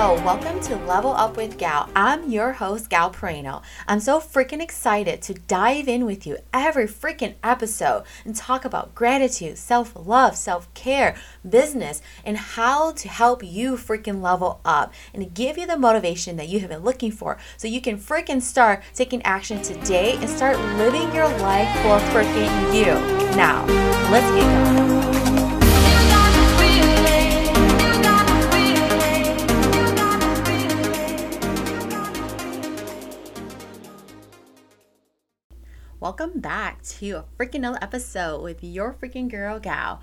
welcome to Level Up with Gal. I'm your host, Gal Peraino. I'm so freaking excited to dive in with you every freaking episode and talk about gratitude, self love, self care, business, and how to help you freaking level up and give you the motivation that you have been looking for so you can freaking start taking action today and start living your life for freaking you. Now, let's get going. Welcome back to a freaking another episode with your freaking girl gal.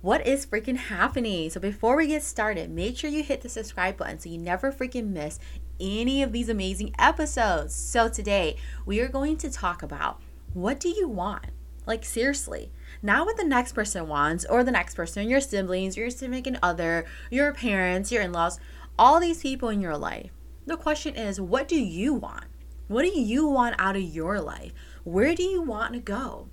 What is freaking happening? So before we get started, make sure you hit the subscribe button so you never freaking miss any of these amazing episodes. So today, we are going to talk about what do you want? Like seriously, not what the next person wants or the next person, your siblings, your significant other, your parents, your in-laws, all these people in your life. The question is, what do you want? What do you want out of your life? Where do you want to go?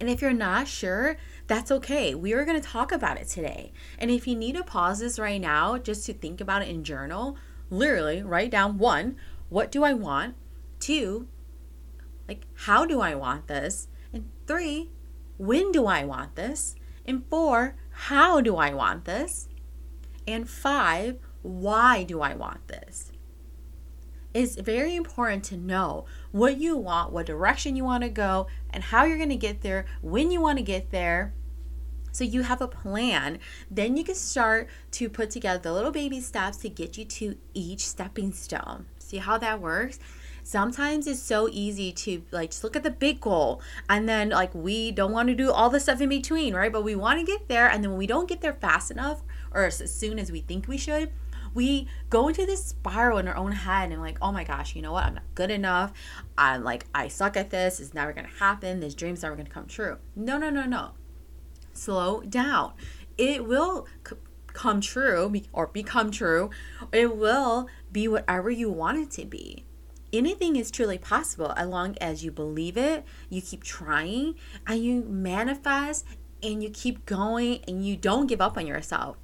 And if you're not sure, that's okay. We are going to talk about it today. And if you need to pause this right now just to think about it in journal, literally write down one, what do I want? Two, like, how do I want this? And three, when do I want this? And four, how do I want this? And five, why do I want this? It's very important to know what you want, what direction you want to go, and how you're going to get there, when you want to get there. So you have a plan. Then you can start to put together the little baby steps to get you to each stepping stone. See how that works? Sometimes it's so easy to like just look at the big goal and then like we don't want to do all the stuff in between, right? But we want to get there and then when we don't get there fast enough or as soon as we think we should, we go into this spiral in our own head and like, oh my gosh, you know what? I'm not good enough. I'm like, I suck at this. It's never going to happen. This dream's never going to come true. No, no, no, no. Slow down. It will c- come true or become true. It will be whatever you want it to be. Anything is truly possible as long as you believe it, you keep trying, and you manifest and you keep going and you don't give up on yourself.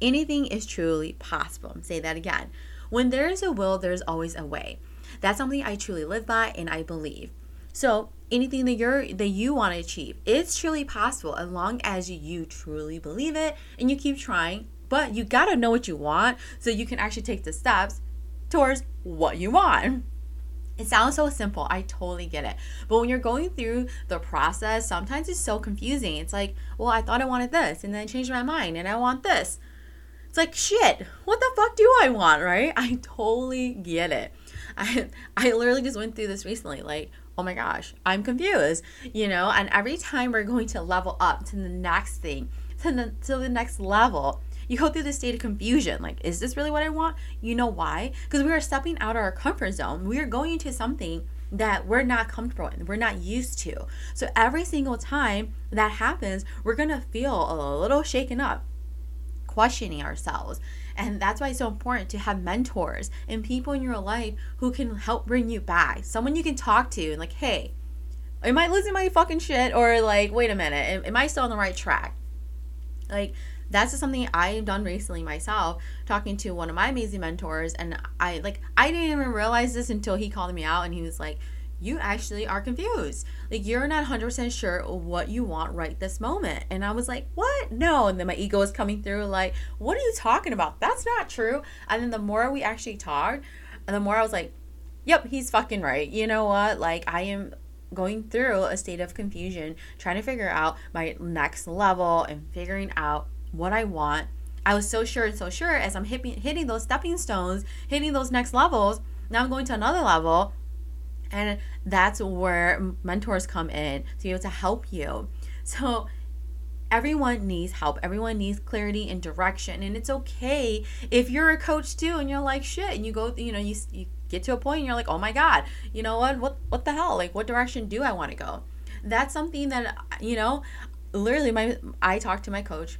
Anything is truly possible. Say that again. When there is a will, there's always a way. That's something I truly live by and I believe. So anything that you're that you want to achieve, it's truly possible as long as you truly believe it and you keep trying. But you gotta know what you want so you can actually take the steps towards what you want. It sounds so simple. I totally get it. But when you're going through the process, sometimes it's so confusing. It's like, well, I thought I wanted this, and then I changed my mind, and I want this. Like shit. What the fuck do I want, right? I totally get it. I I literally just went through this recently. Like, oh my gosh, I'm confused, you know. And every time we're going to level up to the next thing, to the to the next level, you go through this state of confusion. Like, is this really what I want? You know why? Because we are stepping out of our comfort zone. We are going into something that we're not comfortable in, we're not used to. So every single time that happens, we're gonna feel a little shaken up questioning ourselves. And that's why it's so important to have mentors and people in your life who can help bring you back. Someone you can talk to and like, hey, am I losing my fucking shit? Or like, wait a minute, am I still on the right track? Like, that's just something I've done recently myself, talking to one of my amazing mentors. And I like I didn't even realize this until he called me out and he was like, you actually are confused. Like you're not 100% sure what you want right this moment. And I was like, "What? No." And then my ego is coming through like, "What are you talking about? That's not true." And then the more we actually talked, and the more I was like, "Yep, he's fucking right." You know what? Like I am going through a state of confusion, trying to figure out my next level and figuring out what I want. I was so sure and so sure as I'm hitting hitting those stepping stones, hitting those next levels. Now I'm going to another level and that's where mentors come in to be able to help you. So everyone needs help. Everyone needs clarity and direction. And it's okay if you're a coach too and you're like shit and you go, you know, you, you get to a point and you're like, oh my God, you know what? What what the hell? Like what direction do I want to go? That's something that you know, literally my I talked to my coach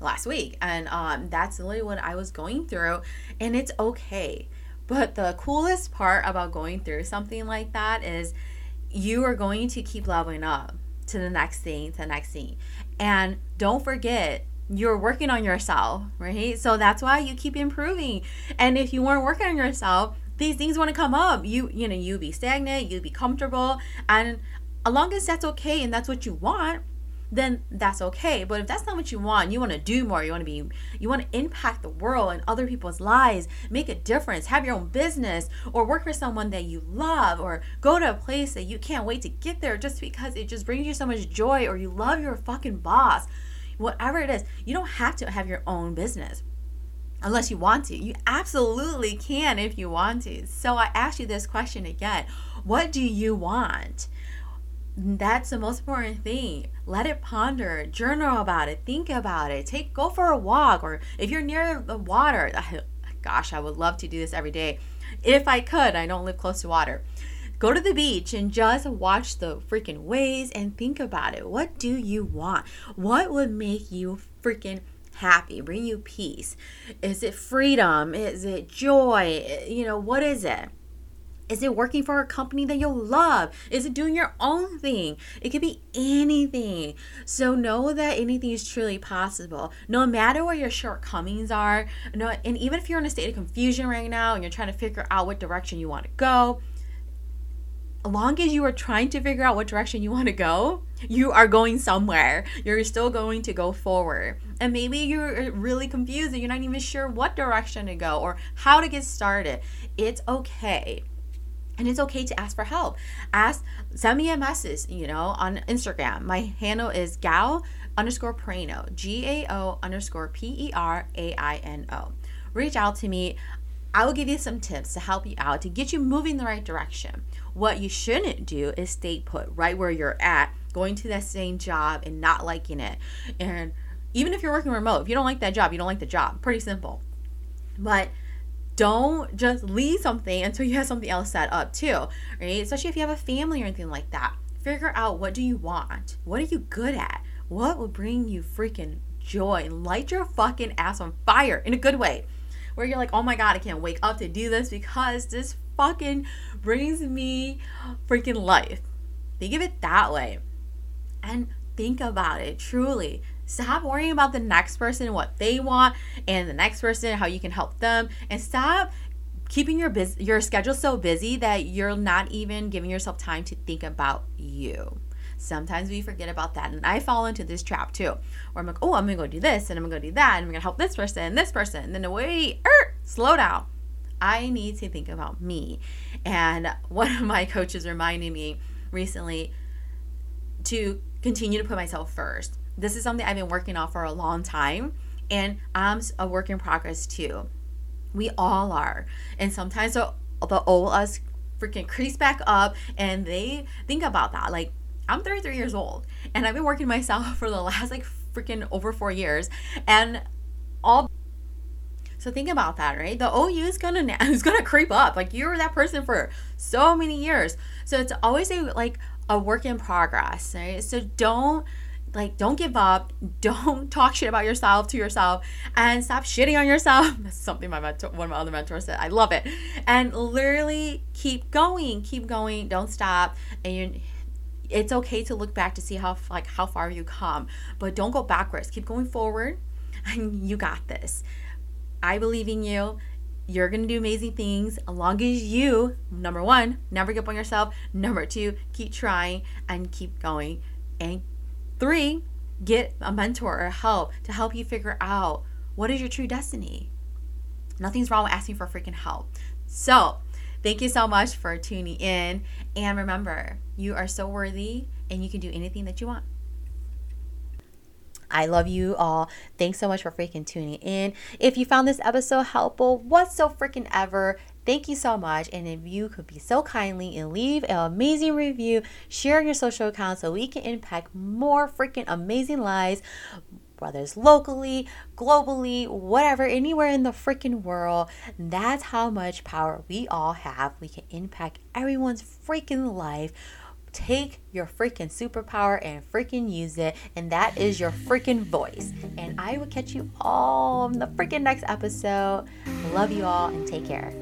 last week and um that's literally what I was going through and it's okay but the coolest part about going through something like that is you are going to keep leveling up to the next thing, to the next thing. And don't forget you're working on yourself, right? So that's why you keep improving. And if you weren't working on yourself, these things want to come up. You you know, you'd be stagnant, you'd be comfortable, and as long as that's okay and that's what you want, then that's okay. But if that's not what you want, you want to do more, you want to be you want to impact the world and other people's lives, make a difference, have your own business or work for someone that you love or go to a place that you can't wait to get there just because it just brings you so much joy or you love your fucking boss. Whatever it is, you don't have to have your own business unless you want to. You absolutely can if you want to. So I ask you this question again. What do you want? That's the most important thing. Let it ponder. Journal about it. Think about it. Take go for a walk or if you're near the water gosh i would love to do this every day. If i could i don't live close to water. Go to the beach and just watch the freaking waves and think about it. What do you want? What would make you freaking happy? Bring you peace. Is it freedom? Is it joy? You know what is it is it working for a company that you love? Is it doing your own thing? It could be anything. So know that anything is truly possible. No matter what your shortcomings are, no, and even if you're in a state of confusion right now and you're trying to figure out what direction you want to go, as long as you are trying to figure out what direction you want to go, you are going somewhere. You're still going to go forward. And maybe you're uh, really confused and you're not even sure what direction to go or how to get started. It's okay and it's okay to ask for help. Ask send me a message you know on instagram. My handle is gal underscore Peraino, g-a-o underscore p-e-r-a-i-n-o reach out to me. I will give you some tips to help you out to get you moving in the right direction. What you shouldn't do is stay put right where you're at going to that same job and not liking it. And even if you're working remote if you don't like that job you don't like the job. Pretty simple. But don't just leave something until you have something else set up too right? Especially if you have a family or anything like that. Figure out what do you want? What are you good at? What will bring you freaking joy? Light your fucking ass on fire in a good way. Where you're like oh my god i can't wake up to do this because this fucking brings me freaking life. Think of it that way. And think about it truly Stop worrying about the next person, what they want, and the next person, how you can help them, and stop keeping your bus- your schedule so busy that you're not even giving yourself time to think about you. Sometimes we forget about that. And I fall into this trap too, where I'm like, oh, I'm gonna go do this and I'm gonna go do that, and I'm gonna help this person and this person. And then wait, er, slow down. I need to think about me. And one of my coaches reminded me recently to continue to put myself first this is something I've been working on for a long time, and I'm a work in progress too. We all are, and sometimes the, the old us freaking crease back up, and they think about that. Like I'm 33 years old, and I've been working myself for the last like freaking over four years, and all so think about that, right? The OU is gonna is gonna creep up. Like you were that person for so many years. So it's always a like a work in progress, right? So don't like don't give up. Don't talk shit about yourself to yourself and stop shitting on yourself. That's something my mentor one of my other mentors said. I love it. And literally keep going keep going. Don't stop. And you it's okay to look back to see how like how far you come but don't go backwards. Keep going forward. And you got this. I believe in you. You're gonna do amazing things as long as you number one never give up on yourself. Number two keep trying and keep going and Three, get a mentor or help to help you figure out what is your true destiny. Nothing's wrong with asking for freaking help. So, thank you so much for tuning in. And remember, you are so worthy and you can do anything that you want. I love you all. Thanks so much for freaking tuning in. If you found this episode helpful, what's so freaking ever, Thank you so much. And if you could be so kindly and leave an amazing review, share your social accounts so we can impact more freaking amazing lives, whether it's locally, globally, whatever, anywhere in the freaking world. That's how much power we all have. We can impact everyone's freaking life take your freaking superpower and freaking use it. And that is your freaking voice. And I will catch you all in the freaking next episode. Love you all and take care.